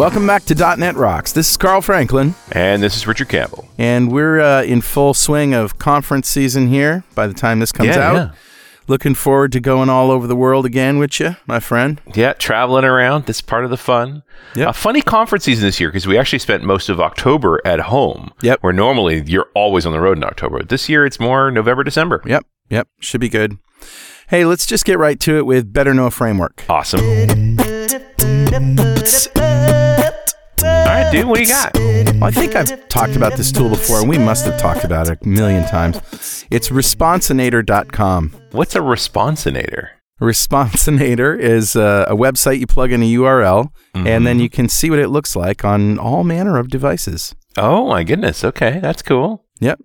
Welcome back to .NET Rocks. This is Carl Franklin, And this is Richard Campbell. and we're uh, in full swing of conference season here. By the time this comes Yeah, out, yeah. looking forward to going all over the world again with you, my friend. Yeah, traveling around. That's part of the fun. Yep. A funny conference season this year because we actually spent most of October at home. Yep. Where normally you're always on the road in October. This year it's more November, December. Yep, yep, should be good. Hey, let's just get right to it with Better Know Framework. Awesome. Dude, what do you got? Well, I think I've talked about this tool before, and we must have talked about it a million times. It's responsinator.com. What's a responsinator? Responsinator is uh, a website you plug in a URL, and Mm-hmm. then you can see what it looks like on all manner of devices. Oh my goodness. Okay, that's cool. Yep.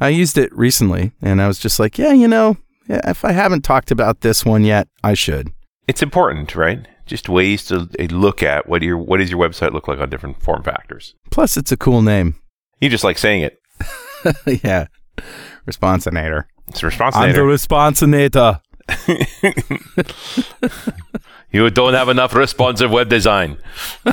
I used it recently, and I was just like, yeah, you know, if I haven't talked about this one yet, I should. It's important, right? Just ways to uh, look at what your what does your website look like on different form factors. Plus, it's a cool name. You just like saying it. yeah. Responsinator. It's a I'm the responsinator. responsinator. You don't have enough responsive web design.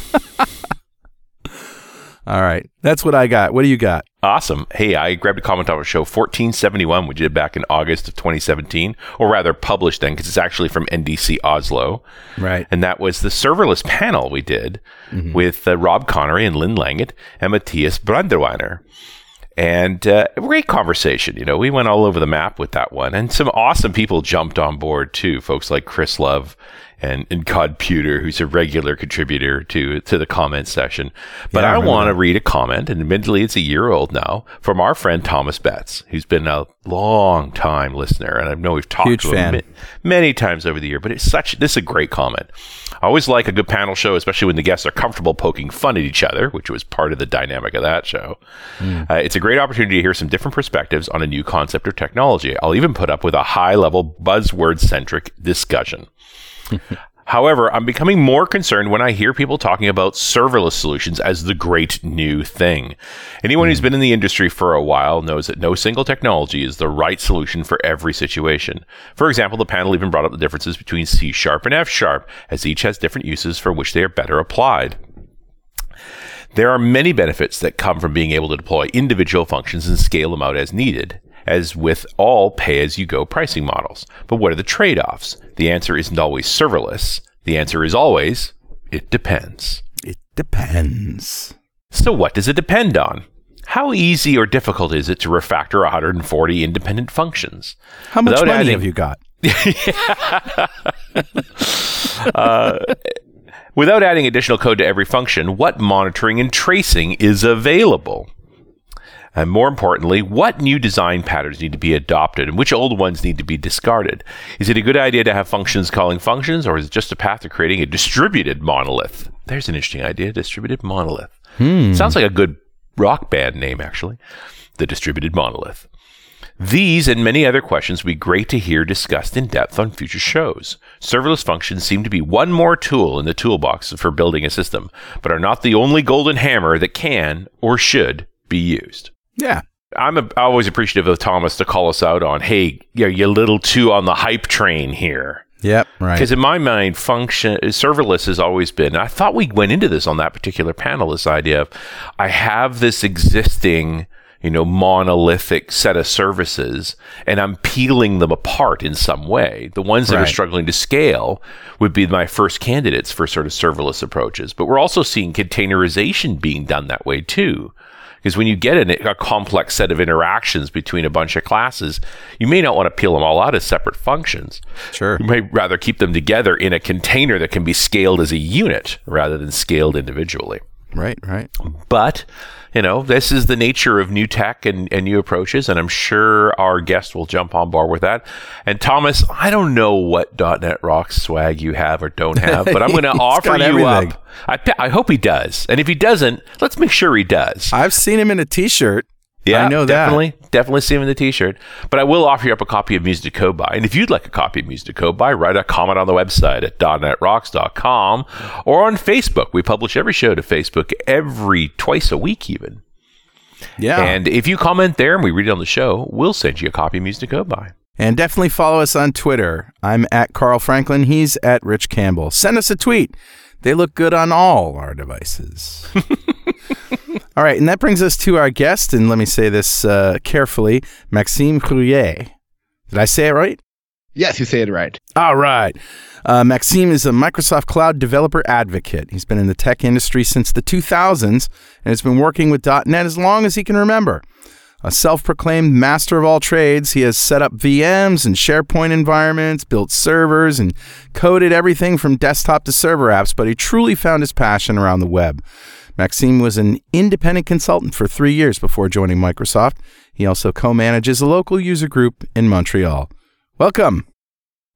All right. That's what I got. What do you got? Awesome. Hey, I grabbed a comment on our show 1471, we did back in August of 2017, or rather published then, because it's actually from NDC Oslo. Right. And that was the serverless panel we did with uh, Rob Conery and Lynn Langit and Mathias Brandewinder. And uh, great conversation. You know, we went all over the map with that one. And some awesome people jumped on board too. Folks like Chris Love and, and Cod Pewter, who's a regular contributor to, to the comment section. But Yeah, I I, want to read a comment, and admittedly, it's a year old now, from our friend Thomas Betts, who's been a long time listener. And I know we've talked Huge to him fan. ma- many times over the year, but it's such, this is a great comment. I always like a good panel show, especially when the guests are comfortable poking fun at each other, which was part of the dynamic of that show. Uh, it's a great opportunity to hear some different perspectives on a new concept or technology. I'll even put up with a high level buzzword centric discussion. However, I'm becoming more concerned when I hear people talking about serverless solutions as the great new thing. Anyone who's hmm. been in the industry for a while knows that no single technology is the right solution for every situation. For example, the panel even brought up the differences between C sharp and F sharp, as each has different uses for which they are better applied. There are many benefits that come from being able to deploy individual functions and scale them out as needed, as with all pay as you go pricing models. But what are the trade offs? The answer isn't always serverless. The answer is always, it depends. It depends. So, what does it depend on? How easy or difficult is it to refactor 140 independent functions? How much Without money adding- have you got? Uh, without adding additional code to every function, what monitoring and tracing is available? And more importantly, what new design patterns need to be adopted and which old ones need to be discarded? Is it a good idea to have functions calling functions, or is it just a path to creating a distributed monolith? There's an interesting idea distributed monolith. Hmm. Sounds like a good rock band name, actually. The distributed monolith. These and many other questions would be great to hear discussed in depth on future shows. Serverless functions seem to be one more tool in the toolbox for building a system, but are not the only golden hammer that can or should be used. Yeah. I'm a, always appreciative of Thomas to call us out on, hey, you're, you're a little too on the hype train here. Yep. Right. Because in my mind, function serverless has always been. I thought we went into this on that particular panel. This idea of I have this existing, you know, monolithic set of services, and I'm peeling them apart in some way. The ones that are struggling to scale would be my first candidates for sort of serverless approaches. But we're also seeing containerization being done that way too. Because when you get an, a complex set of interactions between a bunch of classes, you may not want to peel them all out as separate functions. Sure. You may rather keep them together in a container that can be scaled as a unit rather than scaled individually. Right. Right. But, you know, this is the nature of new tech and, and new approaches, and I'm sure our guest will jump on board with that. And Thomas, I don't know what .NET Rocks swag you have or don't have, but I'm going to offer you everything. up. I, I hope he does. And if he doesn't, let's make sure he does. I've seen him in a T-shirt. Yeah, I know that. definitely, definitely see him in the T-shirt. But I will offer you up a copy of Music to Code By, and if you'd like a copy of Music to Code By, write a comment on the website at .netrocks.com or on Facebook. We publish every show to Facebook every twice a week, even. Yeah. And if you comment there and we read it on the show, we'll send you a copy of Music to Code By. And definitely follow us on Twitter. I'm at Carl Franklin. He's at Rich Campbell. Send us a tweet. They look good on all our devices. all right, and that brings us to our guest, and let me say this uh, carefully Maxime Rouiller. Did I say it right? Yes, you say it right. All right. Uh, Maxime is a Microsoft Cloud developer advocate. He's been in the tech industry since the 2000s and has been working with .NET as long as he can remember. A self proclaimed master of all trades, he has set up VMs and SharePoint environments, built servers, and coded everything from desktop to server apps, but he truly found his passion around the web. Maxime was an independent consultant for three years before joining Microsoft. He also co manages a local user group in Montreal. Welcome.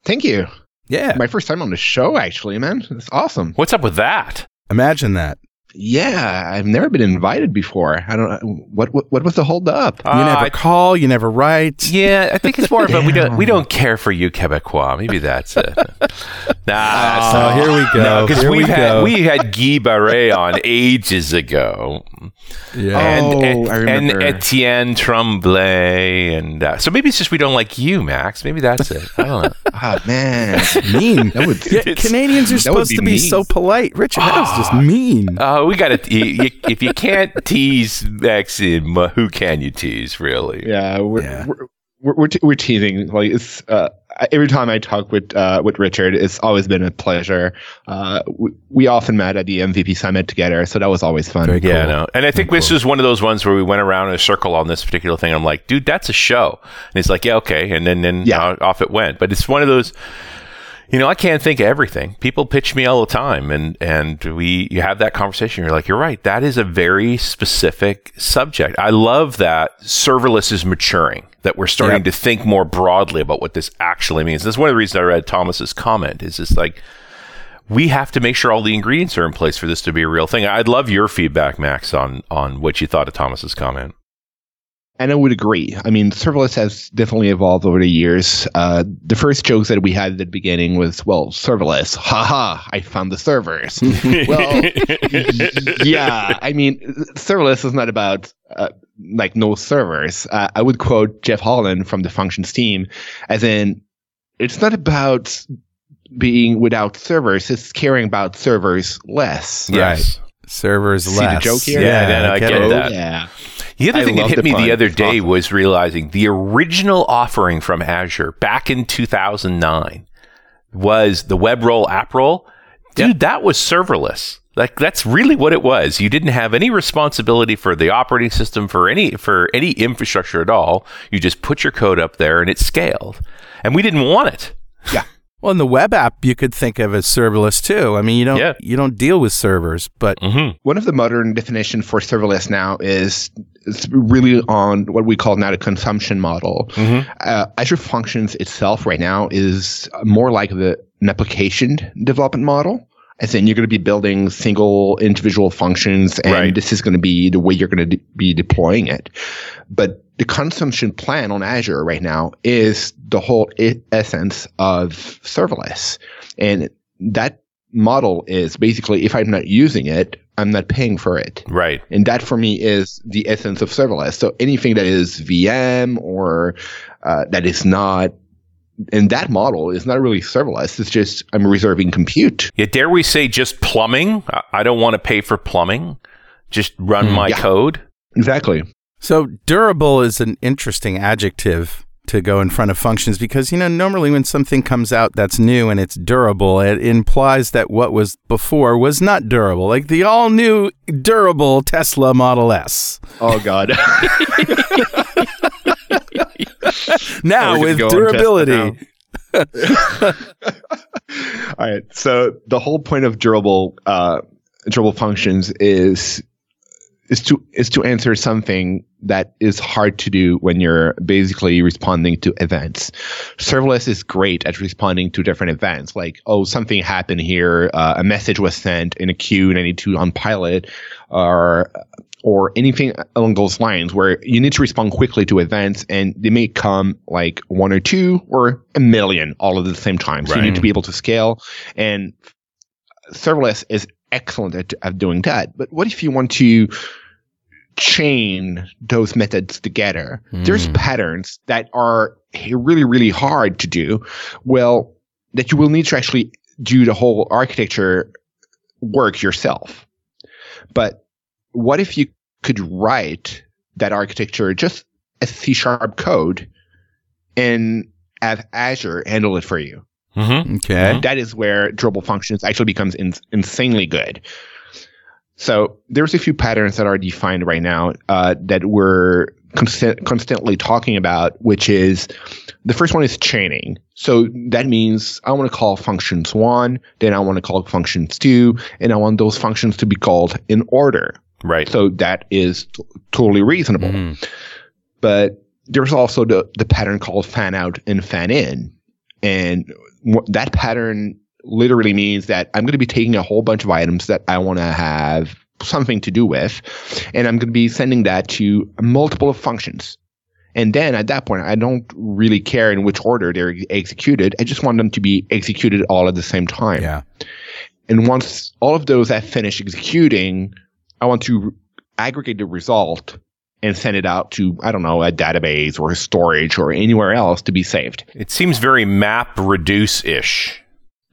Thank you. Yeah. My first time on the show, actually, man. It's awesome. What's up with that? Imagine that. Yeah, I've never been invited before. I don't what what, what was the hold up. You never Uh, I- call, you never write. yeah, I think it's more about we don't we don't care for you, Quebecois. Maybe that's it. Nah, Oh, here we go. because Here we we had go. we had Guy Barrette on ages ago, Yeah. and Oh, and, I and. Etienne Tremblay, and uh, so maybe it's just we don't like you, Max. Maybe that's it. I don't know. Ah, man. mean. That would Yeah, Canadians are supposed be to be mean. so polite. Richard, that was just mean. Oh, we got to. If you can't tease Maxim, uh, who can you tease, really? yeah, we're, Yeah. We're, we're, we're, te- we're teasing. Like it's uh, every time I talk with uh, with Richard, it's always been a pleasure. Uh, we, we often met at the MVP summit together, so that was always fun. Very Yeah, Cool. no. And I think this is one of those ones where we went around in a circle on this particular thing. I'm like, dude, that's a show. And he's like, yeah, okay. And then, then Yeah. off it went. But it's one of those, you know, I can't think of everything. People pitch me all the time, and and we you have that conversation. You're like, you're right. That is a very specific subject. I love that serverless is maturing. That we're starting Yep. to think more broadly about what this actually means. That's one of the reasons I read Thomas's comment. Is just like we have to make sure all the ingredients are in place for this to be a real thing. I'd love your feedback, Max, on on what you thought of Thomas's comment. And I would agree. I mean, serverless has definitely evolved over the years. Uh, the first jokes that we had at the beginning was, well, serverless. Haha, I found the servers. well, yeah, I mean, serverless is not about uh, like no servers. Uh, I would quote Jeff Hollan from the Functions team as in, it's not about being without servers, it's caring about servers less. yes. Servers See the less. joke here? Yeah, yeah, no, I get get it. Oh, that. yeah. The other I thing that hit me pun. the other day awesome. was realizing the original offering from Azure back in 2009 was the web role app roll. Dude, that was serverless. Like that's really what it was. You didn't have any responsibility for the operating system for any for any infrastructure at all. You just put your code up there and it scaled. And we didn't want it. Yeah. Well, in the web app, you could think of as serverless too. I mean, you don't Yeah. you don't deal with servers, but Mm-hmm. One of the modern definition for serverless now is it's really on what we call now the consumption model. Mhm. Uh, Azure Functions itself right now is more like the an application development model. As in, you're going to be building single individual functions, and Right. this is going to be the way you're going to de- be deploying it. But the consumption plan on Azure right now is the whole I- essence of serverless, and that model is basically if I'm not using it, I'm not paying for it. Right. And that for me is the essence of serverless. So anything that is VM or uh, that is not, and that model is not really serverless. It's just I'm reserving compute. Yeah, dare we say just plumbing? I- I don't want to pay for plumbing. Just run my yeah. code. Exactly. So durable is an interesting adjective to go in front of functions because you know normally when something comes out that's new and it's durable it implies that what was before was not durable like the all new durable Tesla Model S Oh God. now with durability All right. So the whole point of durable uh, durable functions is is to is to answer something that is hard to do when you're basically responding to events. Serverless is great at responding to different events, like oh something happened here, uh, a message was sent in a queue and I need to unpile it, or or anything along those lines where you need to respond quickly to events and they may come like one or two or a million all at the same time. So you need to be able to scale and serverless is excellent at, at doing that. But what if you want to chain those methods together. Mm. There's patterns that are really, really hard to do. Well, that you will need to actually do the whole architecture work yourself. But what if you could write that architecture just as C sharp code and have Azure handle it for you? Mm-hmm. Okay. That is where durable functions actually becomes in, insanely good. So there's a few patterns that are defined right now uh, that we're constant, constantly talking about, which is the first one is chaining. So that means I want to call functions one, then I want to call functions two, and I want those functions to be called in order. Right. So that is t- totally reasonable. Mm-hmm. But there's also the, the pattern called fan out and fan in. And that pattern literally means that I'm going to be taking a whole bunch of items that I want to have something to do with, and I'm going to be sending that to multiple functions. And then at that point, I don't really care in which order they're executed. I just want them to be executed all at the same time. Yeah. And once all of those have finished executing, I want to aggregate the result and send it out to, I don't know, a database or a storage or anywhere else to be saved. It seems very map reduce ish.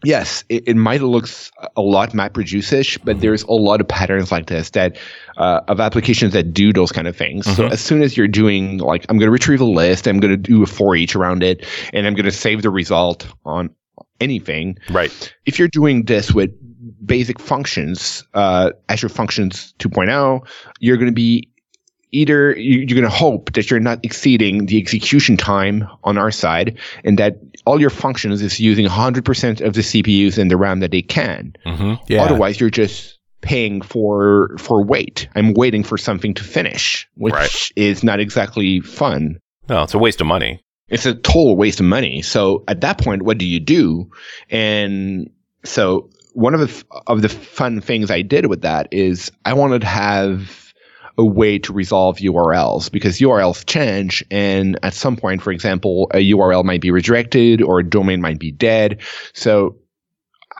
Yes, it, it might look a lot MapReduce-ish, but there's a lot of patterns like this that uh, of applications that do those kind of things. Mm-hmm. So as soon as you're doing like I'm going to retrieve a list, I'm going to do a for each around it, and I'm going to save the result on anything. Right. If you're doing this with basic functions, uh, Azure Functions 2.0, you're going to be either you're going to hope that you're not exceeding the execution time on our side and that all your functions is using 100% of the CPUs and the RAM that they can. Mm-hmm. Yeah. Otherwise, you're just paying for for wait. I'm waiting for something to finish, which right. is not exactly fun. No, it's a waste of money. It's a total waste of money. So at that point, what do you do? And so one of the of the fun things I did with that is I wanted to have a way to resolve URLs because URLs change. And at some point, for example, a URL might be redirected or a domain might be dead. So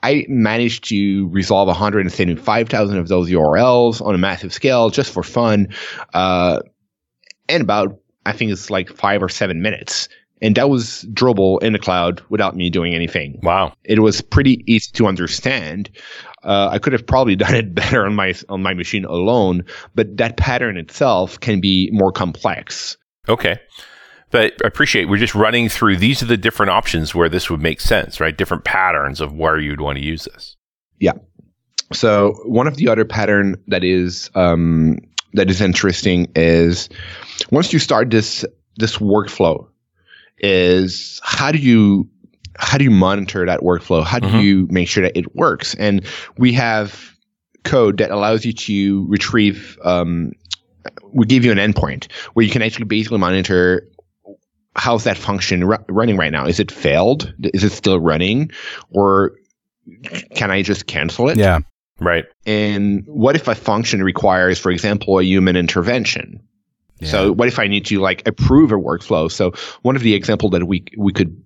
I managed to resolve 175,000 of those URLs on a massive scale just for fun. Uh, in about, I think it's like five or seven minutes. And that was durable in the cloud without me doing anything. Wow. It was pretty easy to understand. Uh, I could have probably done it better on my on my machine alone, but that pattern itself can be more complex. Okay. But I appreciate we're just running through these are the different options where this would make sense, right? Different patterns of where you'd want to use this. Yeah. So one of the other pattern that is um, that is interesting is once you start this this workflow, is how do you how do you monitor that workflow? How do mm-hmm. you make sure that it works? And we have code that allows you to retrieve. Um, we give you an endpoint where you can actually basically monitor how's that function r- running right now. Is it failed? Is it still running, or can I just cancel it? Yeah. Right. And what if a function requires, for example, a human intervention? Yeah. So what if I need to like approve a workflow? So one of the example that we we could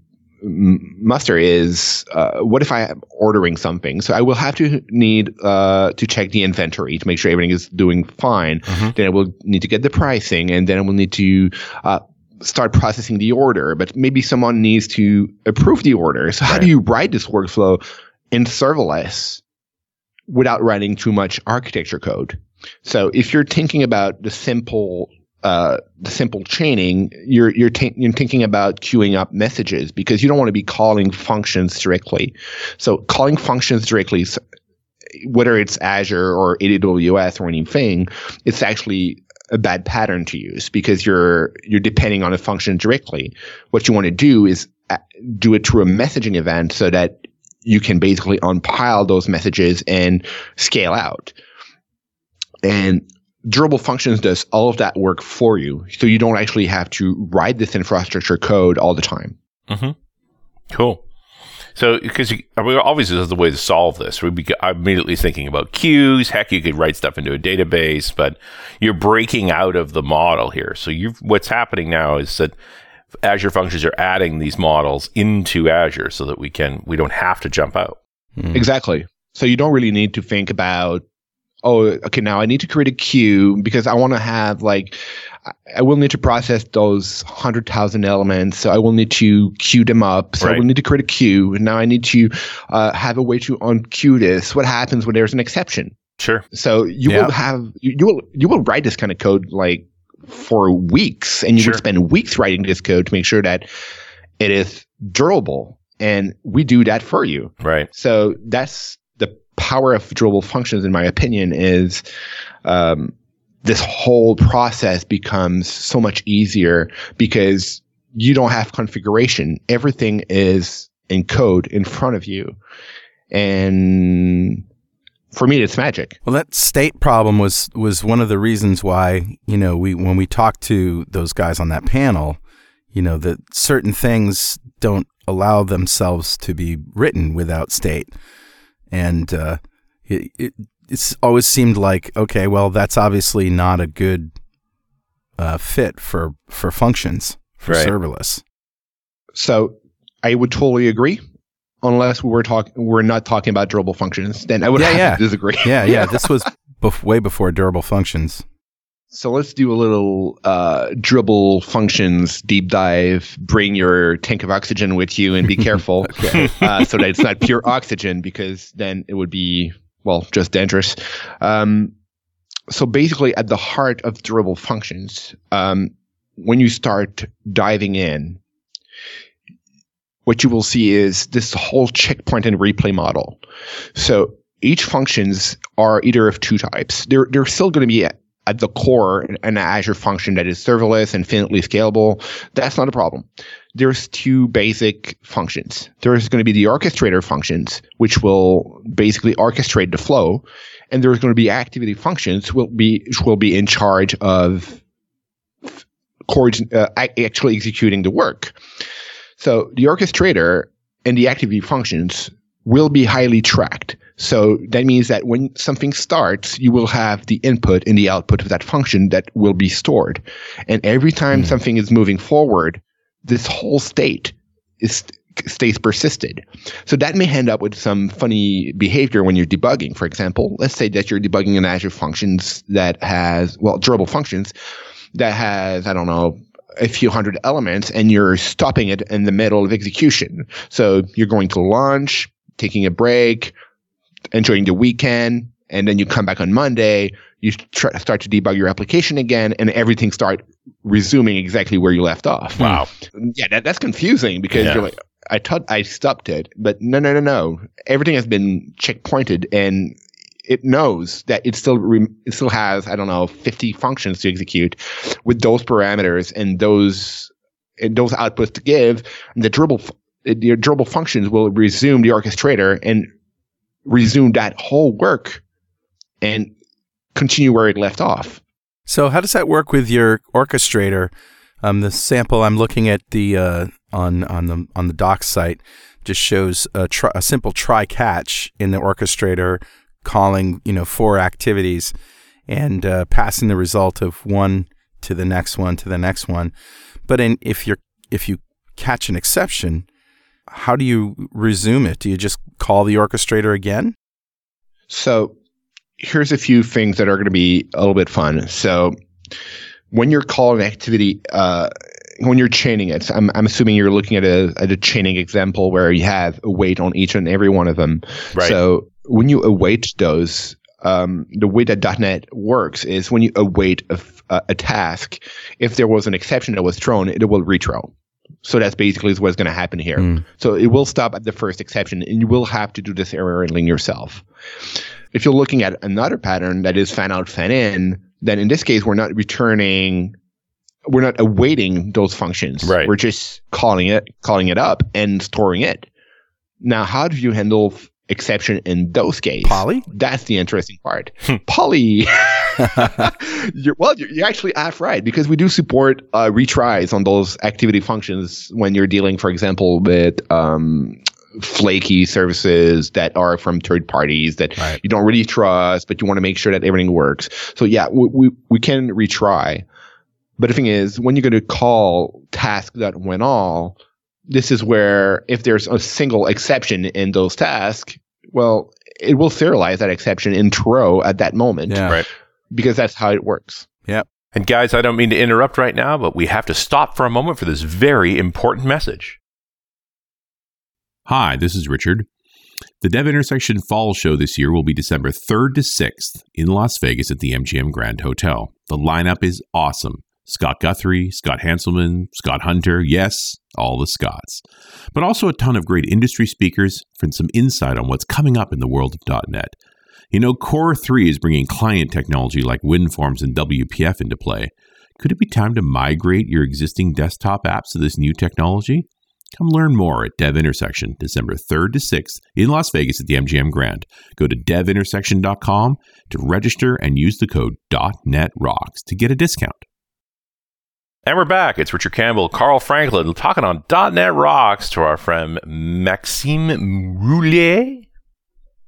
muster is uh, what if I am ordering something? So I will have to need uh, to check the inventory to make sure everything is doing fine. Mm-hmm. Then I will need to get the pricing, and then I will need to uh, start processing the order. But maybe someone needs to approve the order. So right. how do you write this workflow in serverless without writing too much architecture code? So if you're thinking about the simple uh, simple chaining, you're you're, t- you're thinking about queuing up messages because you don't want to be calling functions directly. So calling functions directly, whether it's Azure or AWS or anything, it's actually a bad pattern to use because you're you're depending on a function directly. What you want to do is uh, do it through a messaging event so that you can basically unpile those messages and scale out. And durable functions does all of that work for you. So you don't actually have to write this infrastructure code all the time. Mm-hmm. Cool. So, because I mean, obviously there's a way to solve this. We'd be I'm immediately thinking about queues. Heck, you could write stuff into a database, but you're breaking out of the model here. So you what's happening now is that Azure Functions are adding these models into Azure so that we can we don't have to jump out. Mm. Exactly. So you don't really need to think about oh, okay, now I need to create a queue because I want to have like, I will need to process those 100,000 elements. So I will need to queue them up. So right. I will need to create a queue. And now I need to uh, have a way to unqueue this. What happens when there's an exception? Sure. So you will have, you, you, will, you will write this kind of code like for weeks and you sure. would spend weeks writing this code to make sure that it is durable. And we do that for you. Right. So that's power of durable functions, in my opinion, is, um, this whole process becomes so much easier because you don't have configuration. Everything is in code in front of you. And for me, it's magic. Well, that state problem was, was one of the reasons why, you know, we, when we talked to those guys on that panel, you know, that certain things don't allow themselves to be written without state. And, uh, it, it, it's always seemed like okay, well, that's obviously not a good uh, fit for for functions for right. serverless. So I would totally agree, unless we were talking we're not talking about durable functions. Then I would yeah, have yeah. to disagree. Yeah, yeah. this was bef- way before durable functions. So let's do a little uh, durable functions deep dive. Bring your tank of oxygen with you and be careful, okay. uh, so that it's not pure oxygen, because then it would be well, just dangerous. Um, so basically, at the heart of durable functions, um, when you start diving in, what you will see is this whole checkpoint and replay model. So each functions are either of two types. They're they're still going to be at, the core an Azure function that is serverless, infinitely scalable. That's not a problem there's two basic functions. There's going to be the orchestrator functions, which will basically orchestrate the flow, and there's going to be activity functions will be which will be in charge of uh, actually executing the work. So the orchestrator and the activity functions will be highly tracked. So that means that when something starts, you will have the input and the output of that function that will be stored. And every time mm. something is moving forward, this whole state is stays persisted. So that may end up with some funny behavior when you're debugging. For example, let's say that you're debugging an Azure functions that has, well, durable functions that has, I don't know, a few hundred elements and you're stopping it in the middle of execution. So you're going to launch, taking a break, enjoying the weekend, and then you come back on Monday, you try, start to debug your application again, and everything start resuming exactly where you left off. Wow. Yeah, that, that's confusing because yeah. you're like, I thought I stopped it, but no, no, no, no. Everything has been checkpointed and it knows that it still re- it still has I don't know 50 functions to execute with those parameters and those and those outputs to give. And the durable the durable functions will resume the orchestrator and resume that whole work and continue where it left off. So how does that work with your orchestrator? Um, the sample I'm looking at the uh, on on the on the docs site just shows a, a simple try catch in the orchestrator calling you know four activities and uh, passing the result of one to the next one to the next one. But in, if you're if you catch an exception, how do you resume it? Do you just call the orchestrator again? So here's a few things that are going to be a little bit fun. So when you're calling activity, uh, when you're chaining it, I'm, I'm assuming you're looking at a, at a chaining example where you have a wait on each and every one of them. Right. So when you await those, um, the way that .NET works is when you await a, a, task, if there was an exception that was thrown, it will rethrow. So that's basically what's going to happen here. Mm. So it will stop at the first exception, and you will have to do this error handling yourself. If you're looking at another pattern that is fan out, fan in, then in this case, we're not returning, we're not awaiting those functions. Right. We're just calling it, calling it up and storing it. Now, how do you handle exception in those cases? Polly? That's the interesting part. Polly. You're, well, you're, you're, actually half right because we do support uh, retries on those activity functions when you're dealing, for example, with um, flaky services that are from third parties that right. you don't really trust, but you want to make sure that everything works. So yeah, we, we, we can retry. But the thing is, when you're going to call Task.WhenAll, this is where if there's a single exception in those tasks, well, it will serialize that exception in throw at that moment Yeah. Right. because that's how it works. Yep. And guys, I don't mean to interrupt right now, but we have to stop for a moment for this very important message. Hi, this is Richard. The Dev Intersection Fall Show this year will be December 3rd to 6th in Las Vegas at the MGM Grand Hotel. The lineup is awesome. Scott Guthrie, Scott Hanselman, Scott Hunter, yes, all the Scotts, But also a ton of great industry speakers for some insight on what's coming up in the world of .NET. You know, Core 3 is bringing client technology like WinForms and WPF into play. Could it be time to migrate your existing desktop apps to this new technology? Come learn more at Dev Intersection, December 3rd to 6th in Las Vegas at the MGM Grand. Go to devintersection.com to register and use the code .NETROCKS to get a discount. And we're back. It's Richard Campbell, Carl Franklin, talking on .NET Rocks to our friend Maxime Rouiller.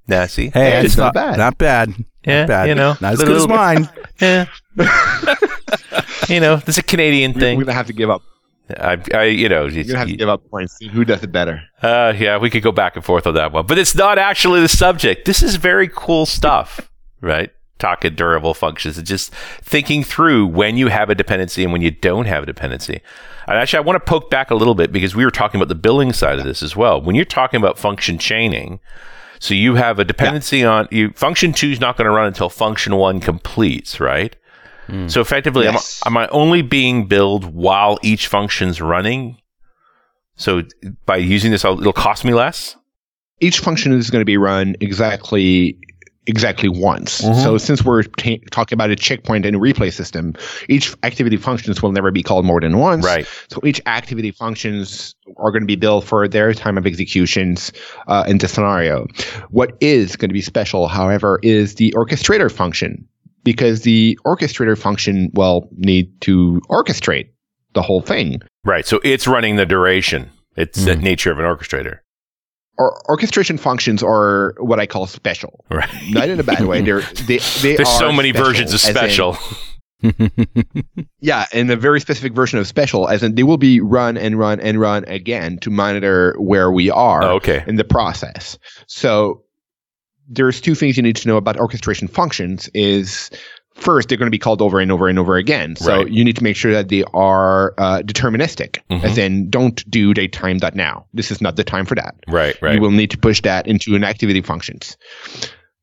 Now, see? Hey, it's it's not not bad. Not bad. Yeah, not bad. you know, not as little- good as mine. Yeah. you know, it's a Canadian thing. We're gonna have to give up. I, I, you know, you're gonna have to give up points. See who does it better. Uh, yeah, we could go back and forth on that one, but it's not actually the subject. This is very cool stuff, right? Talking durable functions and just thinking through when you have a dependency and when you don't have a dependency. And actually, I want to poke back a little bit because we were talking about the billing side of this as well. When you're talking about function chaining, so you have a dependency on you. Function two is not going to run until function one completes, right? Hmm. So effectively, Yes. am, am I only being billed while each function's running? So by using this, it'll cost me less. Each function is going to be run exactly exactly once. Mhm. So since we're ta talking about a checkpoint and a replay system, each activity functions will never be called more than once. Right. So each activity functions are going to be billed for their time of executions uh, in the scenario. What is going to be special, however, is the orchestrator function because the orchestrator function will need to orchestrate the whole thing. Right. So it's running the duration. It's the nature of an orchestrator. Or orchestration functions are what I call special. Right. Not in a bad way. They're, they they There's so many special, versions of special. yeah, and a very specific version of special, as in they will be run and run and run again to monitor where we are Oh, okay. in the process. So there's two things you need to know about orchestration functions is first they're going to be called over and over and over again. So Right. you need to make sure that they are uh, deterministic, Mhm. as in don't do datetime.now. This is not the time for that. Right. Right. You will need to push that into an activity functions.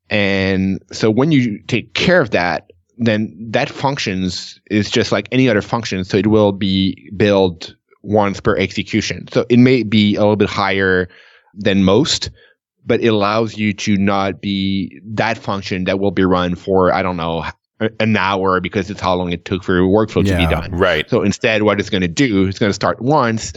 And so when you take care of that, then that functions is just like any other function. So it will be billed once per execution. So it may be a little bit higher than most, but it allows you to not be that function that will be run for, I don't know, an hour because it's how long it took for your workflow to be done. right. So instead, what it's going to do, it's going to start once,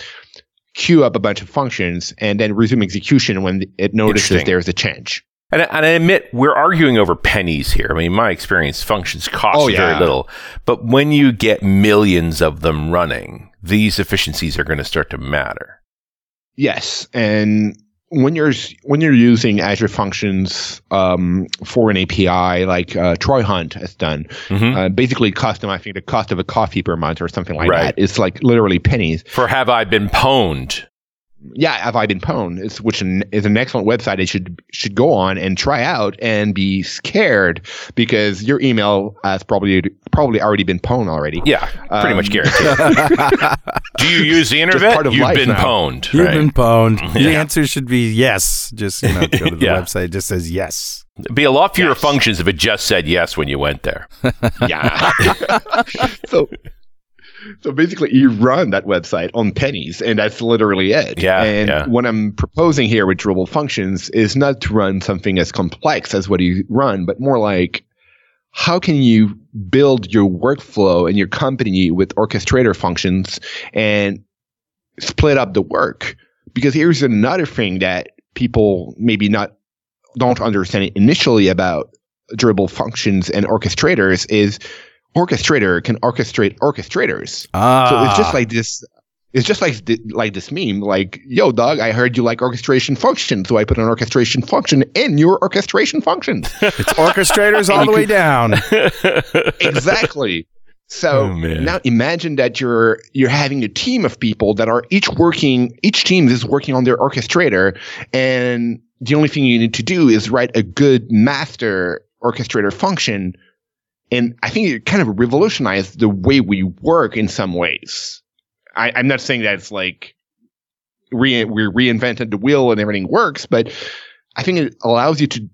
queue up a bunch of functions, and then resume execution when it notices there's a change. And, and I admit we're arguing over pennies here. I mean, my experience functions cost Oh, very little, but when you get millions of them running, these efficiencies are going to start to matter. Yes, and when you're when you're using Azure Functions um, for an API like uh, Troy Hunt has done, Mhm. uh, basically customizing the cost of a coffee per month or something like Right. that. It's like literally pennies. For have I been pwned? Yeah, have I been pwned? It's which is an excellent website. It should should go on and try out and be scared because your email has probably probably already been pwned already. Yeah, pretty Um, much guaranteed. Do you use the internet? part of You've life been now. pwned. You've right? been pwned. The answer should be yes. Just you know, go to the Yeah. website. It just says yes. It'd be a lot fewer Yes. functions if it just said yes when you went there. Yeah. so so basically you run that website on pennies and that's literally it. Yeah, And yeah. what I'm proposing here with durable functions is not to run something as complex as what you run, but more like how can you build your workflow and your company with orchestrator functions and split up the work? Because here's another thing that people maybe not don't understand initially about durable functions and orchestrators is orchestrator can orchestrate orchestrators. Ah, So it's just like this. It's just like like this meme, like, "Yo, dog, I heard you like orchestration functions, so I put an orchestration function in your orchestration functions." it's orchestrators all the way down. exactly. So Oh, now imagine that you're you're having a team of people that are each working. Each team is working on their orchestrator, and the only thing you need to do is write a good master orchestrator function. And I think it kind of revolutionized the way we work in some ways. I, I'm not saying that it's like re- we reinvented the wheel and everything works, but I think it allows you to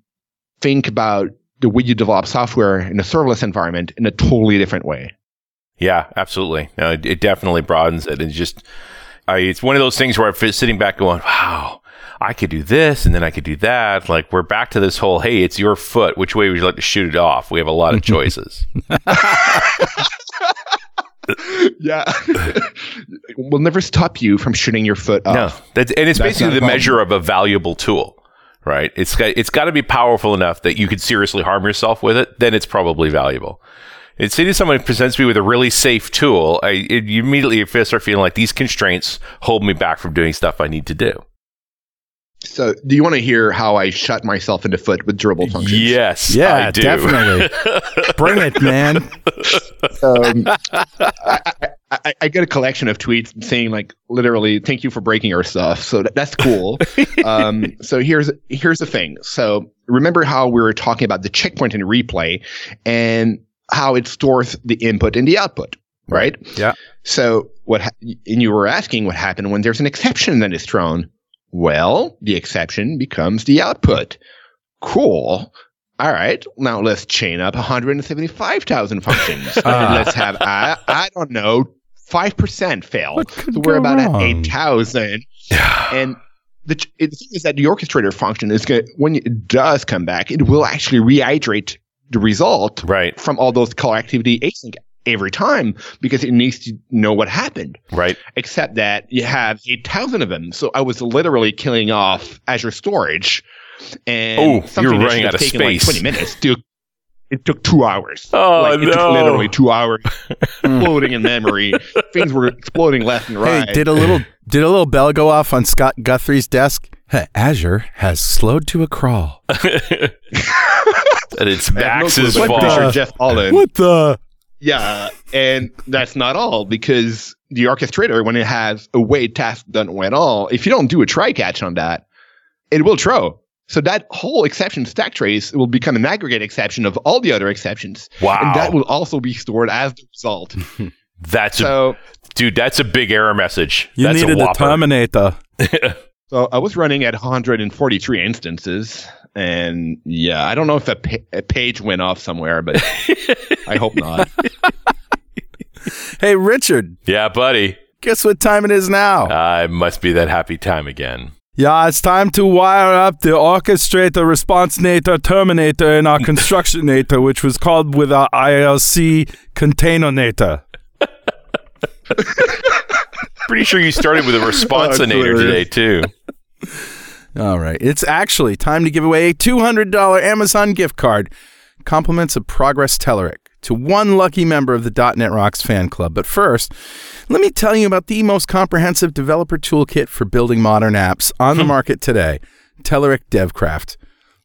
think about the way you develop software in a serverless environment in a totally different way. Yeah, absolutely. No, it, it definitely broadens it. It's just, I, it's one of those things where I'm sitting back going, wow, I could do this and then I could do that. Like we're back to this whole, hey, it's your foot. Which way would you like to shoot it off? We have a lot of choices. yeah. we'll never stop you from shooting your foot off. No, that's, and it's That's basically the measure of a valuable tool, right? It's got, it's got to be powerful enough that you could seriously harm yourself with it. Then it's probably valuable. It's say to someone who presents me with a really safe tool, I it, you immediately start feeling like these constraints hold me back from doing stuff I need to do. So, do you want to hear how I shut myself into foot with durable functions? Yes, Yeah, I do. definitely. Bring it, man. um, I, I, I get a collection of tweets saying like literally thank you for breaking our stuff so that, that's cool um, so here's here's the thing so remember how we were talking about the checkpoint in replay and how it stores the input and the output right Yeah. so what ha- and you were asking what happened when there's an exception that is thrown well the exception becomes the output cool all right, now let's chain up 175,000 functions. And ah. let's have, I, I don't know, 5% fail. What could So we're about wrong? at 8,000. And the, ch- the thing is that the orchestrator function is going to, when it does come back, it will actually rehydrate the result Right, from all those call activity async every time because it needs to know what happened right. except that you have 8,000 of them. So I was literally killing off Azure Storage. And Oh, something you're running out of taken like space. 20 minutes. Took, it took two hours. Oh, like, it no. took literally two hours exploding in memory. Things were exploding left and right. Hey, did a little did a little bell go off on Scott Guthrie's desk? Azure has slowed to a crawl. And it's have no Max's clue, but I'm fault. pretty sure the- Jeff Hollan. What the? Yeah, and that's not all because the orchestrator, when it has a wait Task.WhenAll, if you don't do a try catch on that, it will throw. So that whole exception stack trace will become an aggregate exception of all the other exceptions. Wow. And that will also be stored as the result. That's a, so, dude. That's a big error message. You that's needed a a whopper. Terminator. so I was running at 143 instances. And yeah, I don't know if a, pa- a page went off somewhere, but I hope not. Hey, Richard, yeah, buddy. guess what time it is now? Uh, it must be that happy time again. yeah, it's time to wire up the orchestrator, responsinator, terminator, and our constructionator, which was called with our IoC containerator. Pretty sure you started with a responsinator today too. All right. It's actually time to give away a $200 Amazon gift card. Compliments of Progress Telerik to one lucky member of the .NET Rocks fan club. But first, let me tell you about the most comprehensive developer toolkit for building modern apps on the hmm. market today, Telerik DevCraft.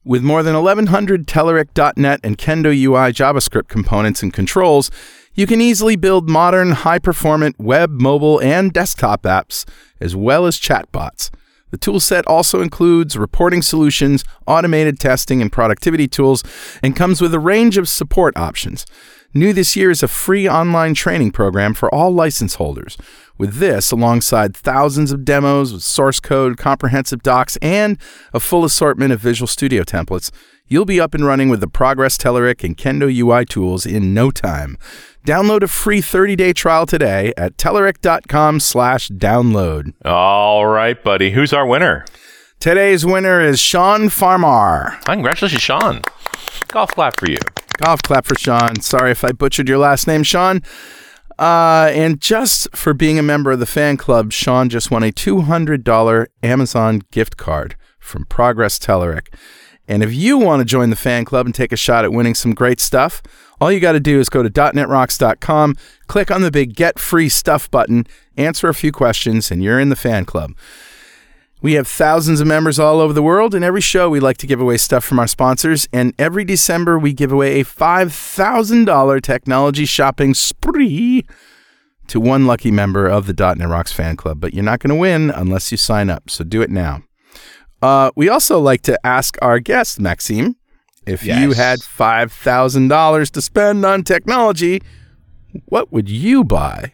With more than 1,100 Telerik.NET and Kendo UI JavaScript components and controls, you can easily build modern, high performant web, mobile, and desktop apps, as well as chatbots. The toolset also includes reporting solutions, automated testing, and productivity tools, and comes with a range of support options. New this year is a free online training program for all license holders. With this, alongside thousands of demos source code, comprehensive docs, and a full assortment of Visual Studio templates, you'll be up and running with the Progress Telerik and Kendo UI tools in no time. Download a free 30-day trial today at telerik.com slash download. All right, buddy. Who's our winner? Today's winner is Sean Farmar. Congratulations, Sean. Golf clap for you. Golf clap for Sean. Sorry if I butchered your last name, Sean. Uh, and just for being a member of the fan club, Sean just won a $200 Amazon gift card from Progress Telerik. And if you want to join the fan club and take a shot at winning some great stuff, all you got to do is go to .netrocks.com, click on the big Get Free Stuff button, answer a few questions, and you're in the fan club. We have thousands of members all over the world, and every show we like to give away stuff from our sponsors. And every December we give away a $5,000 technology shopping spree to one lucky member of the .NET Rocks fan club. But you're not going to win unless you sign up, so do it now. Uh, we also like to ask our guest, Maxime, if you had $5,000 to spend on technology, what would you buy?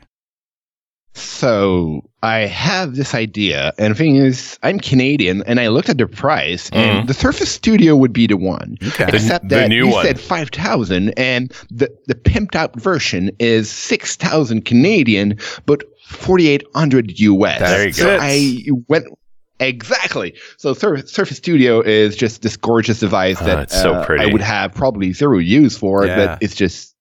So I have this idea, and the thing is, I'm Canadian, and I looked at the price, and mm-hmm. the Surface Studio would be the one. Okay. The- Except the that new you one. said five thousand, and the the pimped out version is six thousand Canadian, but forty eight hundred US. There you go. So I went. Exactly. So Sur- Surface Studio is just this gorgeous device Ah, that it's so uh, pretty. I would have probably zero use for, Yeah. but it's just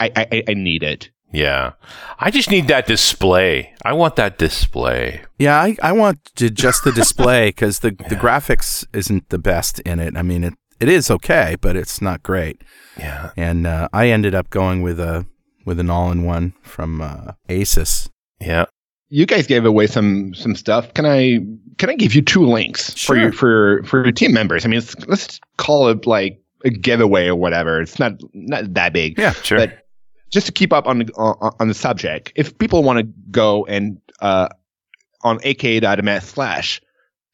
I, I I- I need it. Yeah. I just need that display. I want that display. Yeah, I, I want to just the display because the, the graphics isn't the best in it. I mean, it, it is okay, but it's not great. Yeah. And uh, I ended up going with a with an all in one from uh, Asus. Yeah. You guys gave away some some stuff. Can I can I give you two links for your for for your team members? I mean, it's, let's call it like a giveaway or whatever. It's not not that big. Yeah, Sure. But just to keep up on the on, on the subject, if people want to go and uh, on aka.ms slash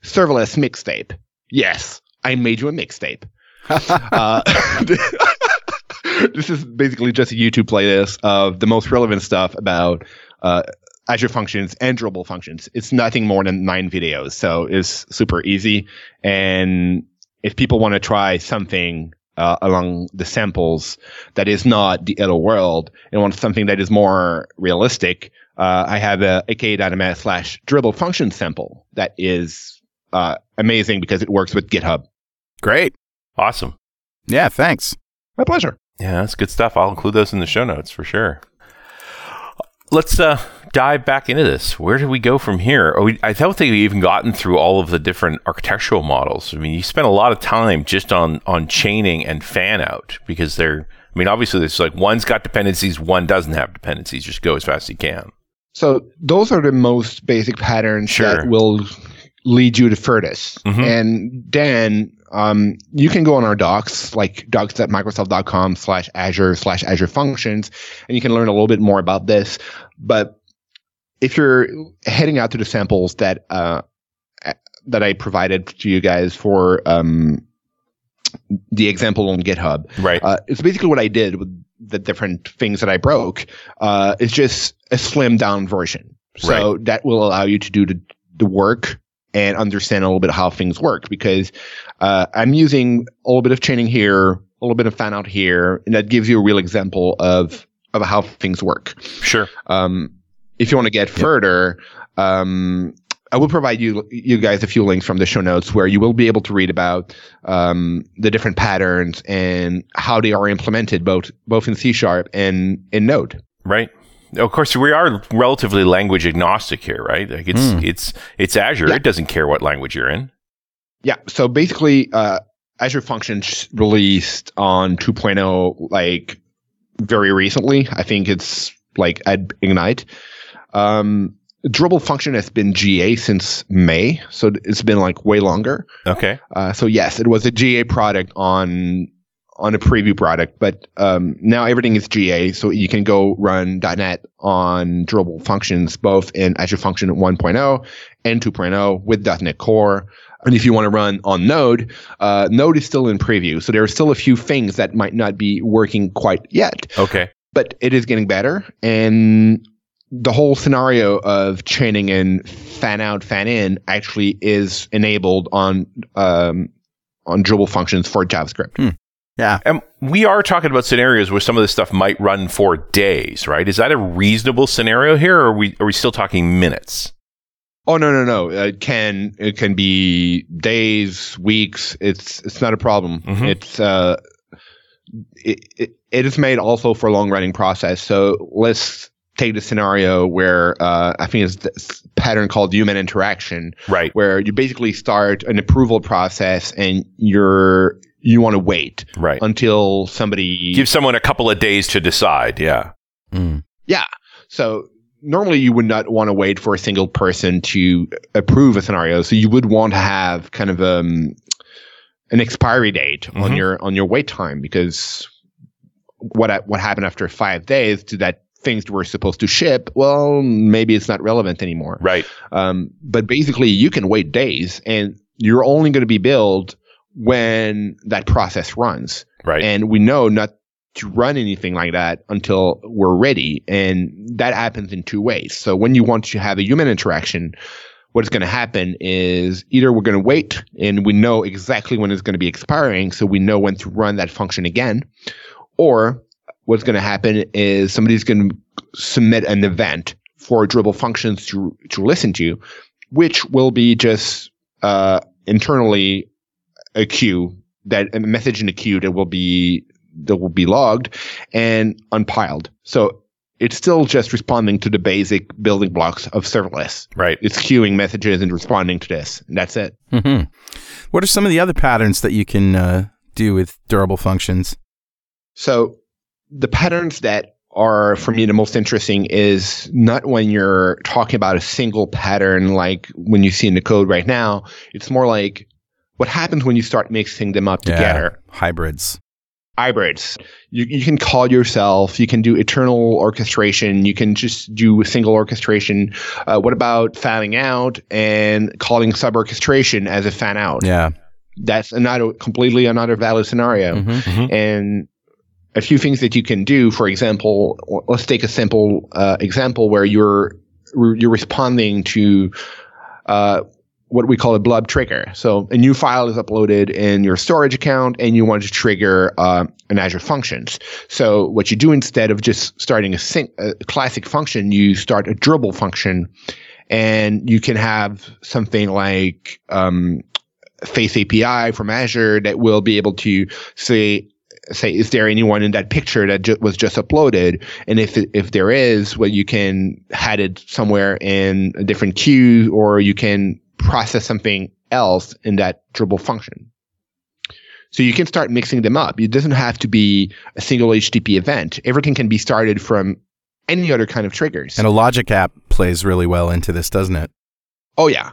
serverless mixtape, yes, I made you a mixtape. uh, this is basically just a YouTube playlist of the most relevant stuff about uh, Azure functions and durable functions. It's nothing more than nine videos, so it's super easy. And if people want to try something uh, along the samples that is not the other world and want something that is more realistic, uh, I have a aka.ms slash durable function sample that is uh, amazing because it works with GitHub. Great. Awesome. Yeah, thanks. My pleasure. Yeah, that's good stuff. I'll include those in the show notes for sure. Let's uh, dive back into this. Where do we go from here? Oh, we, I don't think we've even gotten through all of the different architectural models. I mean, you spent a lot of time just on on chaining and fan out because they're. I mean, obviously, there's like one's got dependencies, one doesn't have dependencies. Just go as fast as you can. So those are the most basic patterns Sure. that will lead you to furthest. Mhm. And then um, you can go on our docs, like docs.microsoft.com slash Azure slash Azure functions, and you can learn a little bit more about this. But if you're heading out to the samples that uh, that I provided to you guys for um, the example on GitHub, Right. uh, it's basically what I did with the different things that I broke. Uh, it's just a slimmed down version. So that will allow you to do the, the work and understand a little bit how things work because uh, I'm using a little bit of chaining here, a little bit of fan out here, and that gives you a real example of of how things work. sure. Um, if you want to get further, um, I will provide you you guys a few links from the show notes where you will be able to read about um, the different patterns and how they are implemented both both in C sharp and in Node. Right. Of course, we are relatively language agnostic here, right? Like it's Hmm. it's it's Azure. Yeah. It doesn't care what language you're in. Yeah. So basically, uh, Azure Functions released on 2.0 like very recently. I think it's like at Ignite. Um, Durable function has been GA since May, so it's been like way longer. Okay. Uh, so yes, it was a GA product on on a preview product, but um, now everything is GA, so you can go run .NET on Durable functions both in Azure Function 1.0 and 2.0 with .NET Core. And if you want to run on Node, uh, Node is still in preview, so there are still a few things that might not be working quite yet Okay. but it is getting better. And the whole scenario of chaining in fan out, fan in actually is enabled on um, on Durable functions for JavaScript. Yeah. And we are talking about scenarios where some of this stuff might run for days, right? Is that a reasonable scenario here, or are we are we still talking minutes? Oh no no no! It can it can be days, weeks. It's it's not a problem. Mhm. It's uh, it, it it is made also for a long running process. So let's take the scenario where uh, I think it's this pattern called human interaction. Right. where you basically start an approval process and you're you want to wait Right. until somebody Give someone a couple of days to decide. Yeah. Mm. so normally you would not want to wait for a single person to approve a scenario so you would want to have kind of um an expiry date on Mhm. your on your wait time because what what happened after 5 days to that things were supposed to ship well maybe it's not relevant anymore Right. Um, but basically, you can wait days, and you're only going to be billed when that process runs. Right. And we know not to run anything like that until we're ready. And that happens in two ways. So when you want to have a human interaction, what's going to happen is either we're going to wait and we know exactly when it's going to be expiring. So we know when to run that function again. Or what's going to happen is somebody's going to submit an event for Durable functions to, to listen to, which will be just, uh, internally a queue that a message in a queue that will be that will be logged and unpiled. So it's still just responding to the basic building blocks of serverless. Right. It's queuing messages and responding to this. And that's it. hmm What are some of the other patterns that you can uh, do with durable functions? So the patterns that are for me the most interesting is not when you're talking about a single pattern like when you see in the code right now. It's more like what happens when you start mixing them up Yeah, together. hybrids. hybrids. You, you can call yourself. You can do eternal orchestration. You can just do a single orchestration. Uh, what about fanning out and calling sub orchestration as a fan out? Yeah. That's another completely another valid scenario. Mhm. And a few things that you can do. For example, let's take a simple uh, example where you're you're responding to uh, what we call a blob trigger. So a new file is uploaded in your storage account, and you want to trigger uh, an Azure Functions. So what you do instead of just starting a, syn- a classic function, you start a Durable function, and you can have something like um, Face API from Azure that will be able to say say, is there anyone in that picture that ju- was just uploaded? And if if there is, well, you can hide it somewhere in a different queue, or you can process something else in that Durable function. So you can start mixing them up. It doesn't have to be a single HTTP event. Everything can be started from any other kind of triggers. And a logic app plays really well into this, doesn't it? Oh yeah.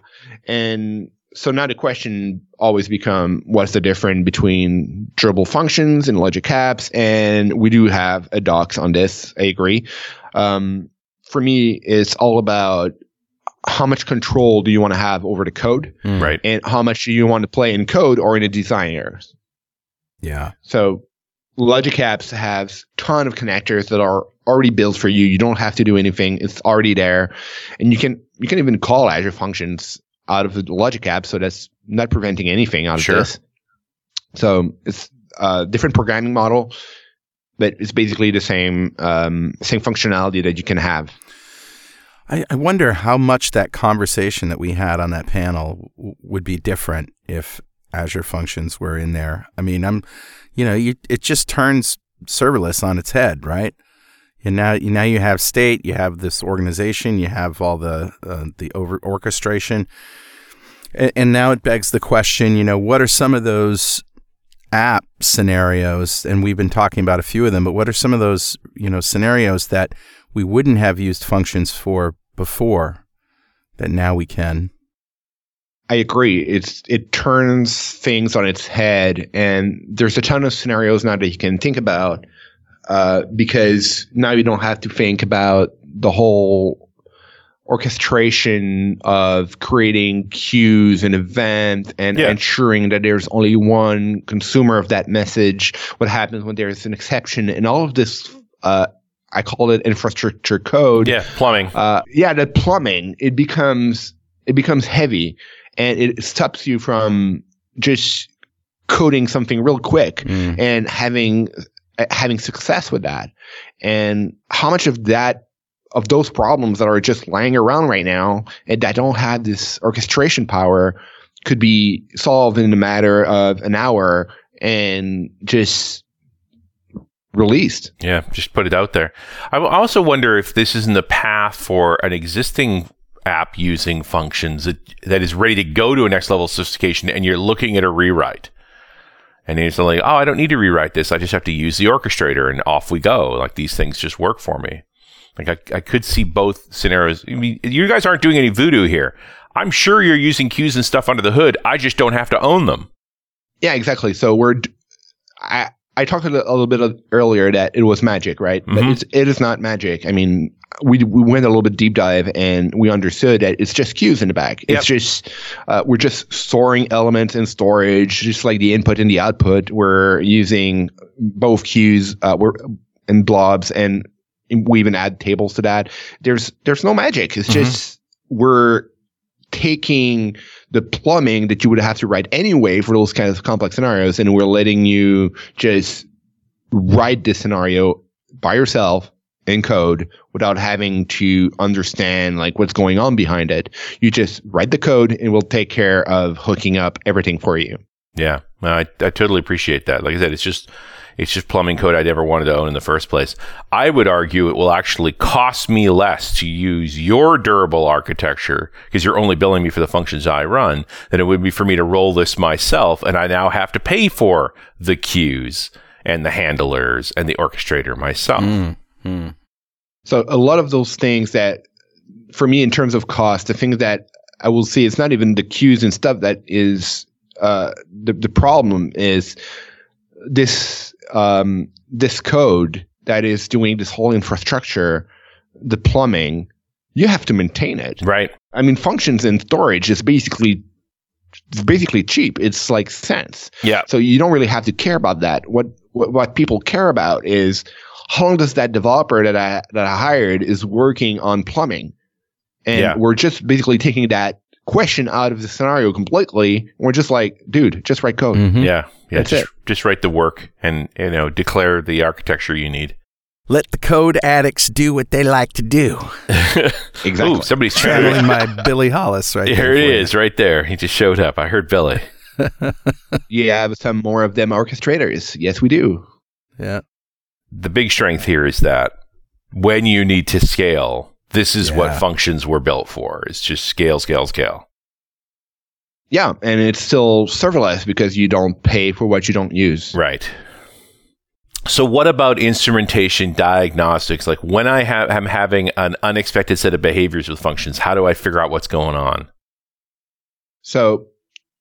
And so now the question always become what's the difference between Durable functions and logic apps? And we do have a docs on this. I agree. Um, for me, it's all about how much control do you want to have over the code Mm. Right. and how much do you want to play in code or in a design error. Yeah. So Logic Apps has ton of connectors that are already built for you. You don't have to do anything. It's already there. And you can you can even call Azure functions out of the Logic app, so that's not preventing anything out Sure. of this. So it's a different programming model, but it's basically the same um, same functionality that you can have. I, I wonder how much that conversation that we had on that panel w- would be different if Azure Functions were in there. I mean, I'm, you know, you, it just turns serverless on its head, right? And now, now you have state, you have this organization, you have all the uh, the over orchestration, and, and now it begs the question, you know, what are some of those app scenarios? And we've been talking about a few of them, but what are some of those, you know, scenarios that we wouldn't have used functions for before that now we can. I agree. It's it turns things on its head, and there's a ton of scenarios now that you can think about uh, because now you don't have to think about the whole orchestration of creating queues and events and Yeah. ensuring that there's only one consumer of that message. What happens when there's an exception, and all of this. Uh, I call it infrastructure code Yeah. Plumbing. uh, yeah, the plumbing it becomes it becomes heavy, and it stops you from just coding something real quick Mm. and having uh, having success with that. And how much of that of those problems that are just lying around right now and that don't have this orchestration power could be solved in a matter of an hour and just released. Yeah, just put it out there. I also wonder if this isn't the path for an existing app using functions that, that is ready to go to a next level of sophistication and you're looking at a rewrite. And it's like, oh, I don't need to rewrite this. I just have to use the orchestrator and off we go. Like these things just work for me. Like I, I could see both scenarios. I mean, you guys aren't doing any voodoo here. I'm sure you're using queues and stuff under the hood. I just don't have to own them. Yeah, exactly. So we're, I, I talked a little bit earlier that it was magic, right? But Mhm. it's, it is not magic. I mean, we we went a little bit deep dive and we understood that it's just queues in the back. Yep. It's just uh, we're just storing elements in storage, just like the input and the output. We're using both queues uh, we're and blobs, and we even add tables to that. There's there's no magic. It's just we're taking the plumbing that you would have to write anyway for those kinds of complex scenarios, and we're letting you just write this scenario by yourself in code without having to understand like what's going on behind it. You just write the code and we'll take care of hooking up everything for you. Yeah, I, I totally appreciate that. Like I said, it's just it's just plumbing code I never wanted to own in the first place. I would argue it will actually cost me less to use your durable architecture because you're only billing me for the functions I run than it would be for me to roll this myself, and I now have to pay for the queues and the handlers and the orchestrator myself. So a lot of those things that, for me, in terms of cost, the things that I will see, it's not even the queues and stuff that is uh, the the problem is this um, this code that is doing this whole infrastructure, the plumbing. You have to maintain it. Right. I mean, functions and storage is basically it's basically cheap. It's like cents. Yeah. So you don't really have to care about that. What what, what people care about is how long does that developer that I that I hired is working on plumbing, and Yeah. we're just basically taking that question out of the scenario completely. And we're just like, dude, just write code. Mhm. Yeah. Yeah. That's just, it. just write the work and you know declare the architecture you need. Let the code addicts do what they like to do. Exactly. Ooh, somebody's Channeling my Billy Hollis right Here there it for you. right there. He just showed up. I heard Billy. You have some more of them orchestrators. Yes, we do. Yeah. The big strength here is that when you need to scale, this is what functions were built for. It's just scale, scale, scale. Yeah, and it's still serverless because you don't pay for what you don't use. Right. So, what about instrumentation diagnostics? Like when I have, am having an unexpected set of behaviors with functions, how do I figure out what's going on? So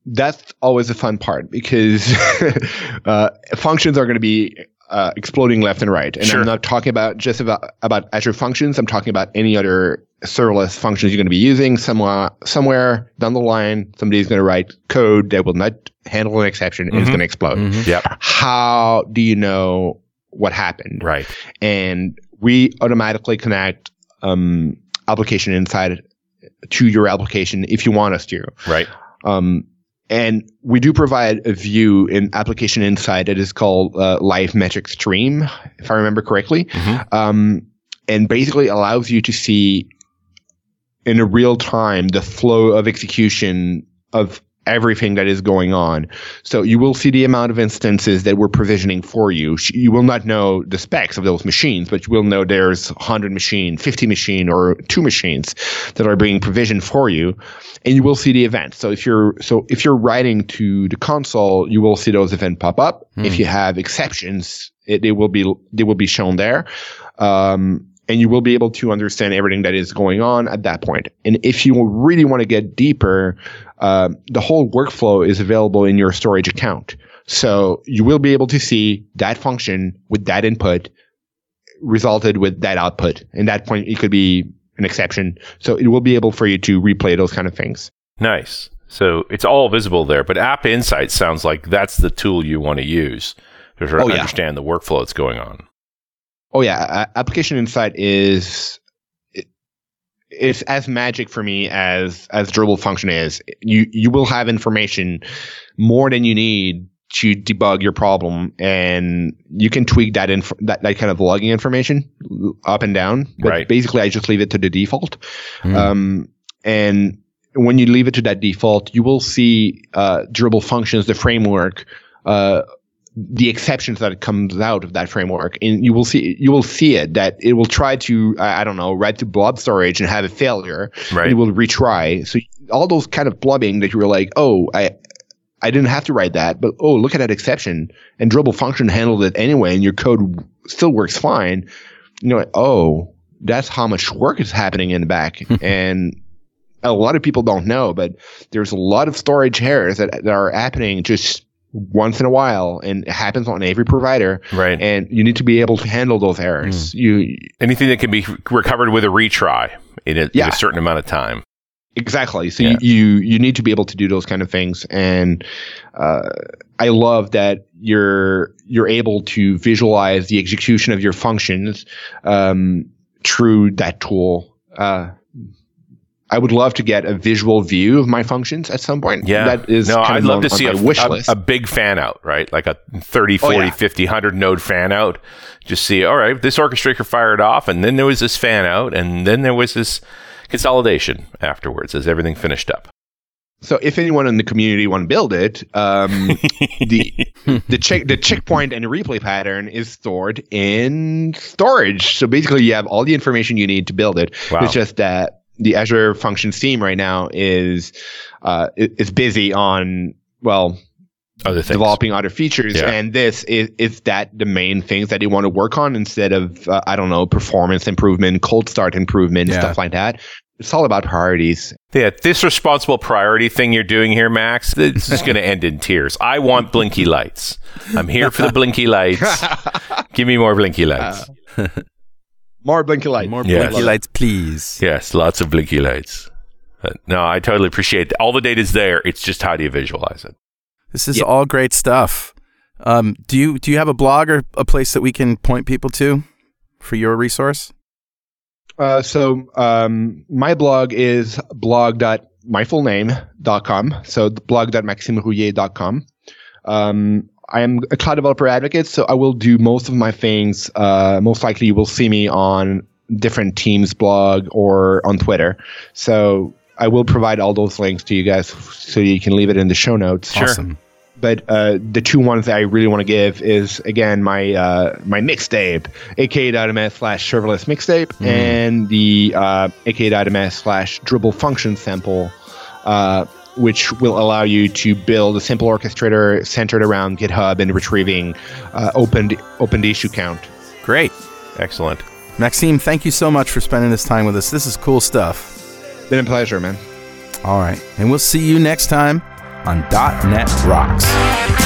that's always a fun part because uh, functions are going to be uh, exploding left and right. And Sure. I'm not talking about just about, about Azure functions. I'm talking about any other serverless functions you're going to be using. Somewhere, somewhere down the line, somebody's going to write code that will not handle an exception and it's going to explode. Mhm. Yep. How do you know what happened? Right. and we automatically connect um, application insight to your application if you want us to. Right. Um, and we do provide a view in application insight that is called uh, live metric stream, if I remember correctly. Mhm. Um, and basically allows you to see in a real time the flow of execution of everything that is going on. So you will see the amount of instances that we're provisioning for you. You will not know the specs of those machines, but you will know there's 100 machine, 50 machine, or two machines that are being provisioned for you, and you will see the events. So if you're so if you're writing to the console, you will see those events pop up. If you have exceptions, it, they will be they will be shown there. Um, and you will be able to understand everything that is going on at that point. And if you really want to get deeper, uh, the whole workflow is available in your storage account. So you will be able to see that function with that input resulted with that output. And that point, it could be an exception. So it will be able for you to replay those kind of things. Nice. So it's all visible there, but App Insight sounds like that's the tool you want to use to sort of Oh, yeah. understand the workflow that's going on. Oh yeah, application insight is it's as magic for me as as durable function is. You you will have information more than you need to debug your problem, and you can tweak that inf- that that kind of logging information up and down. But Right. basically, I just leave it to the default. Mm. Um, and when you leave it to that default, you will see uh, durable functions, the framework, uh, the exceptions that comes out of that framework, and you will see you will see it that it will try to I don't know write to blob storage and have a failure. Right. It will retry. So all those kind of blubbing that you were like, oh, I. I didn't have to write that, but oh, look at that exception. And durable function handled it anyway, and your code still works fine. You know, oh, that's how much work is happening in the back. and a lot of people don't know, but there's a lot of storage errors that, that are happening just once in a while, and it happens on every provider. Right. And you need to be able to handle those errors. You Anything that can be recovered with a retry in a, in a certain amount of time. Exactly. So Yeah. you, you you need to be able to do those kind of things, and uh, I love that you're you're able to visualize the execution of your functions um, through that tool. Uh, I would love to get a visual view of my functions at some point. Yeah. that is no, kind I'd of love to see a, wish a, list. a big fan out, right? Like a 30, Oh, 40, yeah. 50, 100 node fan out. Just see, all right, this orchestrator fired off, and then there was this fan out, and then there was this consolidation afterwards as everything finished up. So if anyone in the community want to build it, um, the the check the checkpoint and replay pattern is stored in storage. So basically, you have all the information you need to build it. Wow. It's just that the Azure Functions team right now is uh, is busy on well Other things. developing other features, Yeah. and this is is that the main things that they want to work on instead of uh, I don't know performance improvement, cold start improvement, Yeah. stuff like that. It's all about priorities. Yeah, this responsible priority thing you're doing here, Max, this is going to end in tears. I want blinky lights. I'm here for the blinky lights. Give me more blinky lights. More blinky lights. More Yes. blinky lights, please. yes, lots of blinky lights. But no, I totally appreciate All the data's there. It's just how do you visualize it? This is all great stuff. Um, do you do you have a blog or a place that we can point people to for your resource? Uh, so um, my blog is blog.myfullname.com. So the blog.maximerouiller.com. Um, I am a cloud developer advocate, so I will do most of my things. Uh, most likely, you will see me on different teams' blog or on Twitter. So I will provide all those links to you guys, so you can leave it in the show notes. Sure. Awesome. But uh, the two ones that I really want to give is again my uh, my mixtape, aka.ms slash serverless mixtape, and the uh, aka.ms slash durable function sample, uh, which will allow you to build a simple orchestrator centered around GitHub and retrieving uh, opened opened issue count. Great. Excellent. Maxime, thank you so much for spending this time with us. This is cool stuff. Been a pleasure, man. All right. And we'll see you next time on .NET Rocks.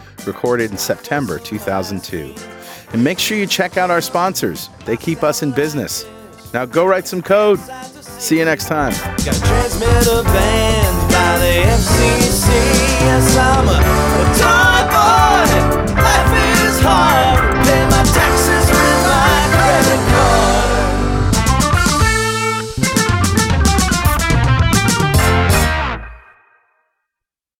recorded in September 2002. And make sure you check out our sponsors, they keep us in business. Now go write some code. See you next time. Got transmitter banned by the FCC. Yes, I'm a, a toy boy. Life is hard. Pay my taxes.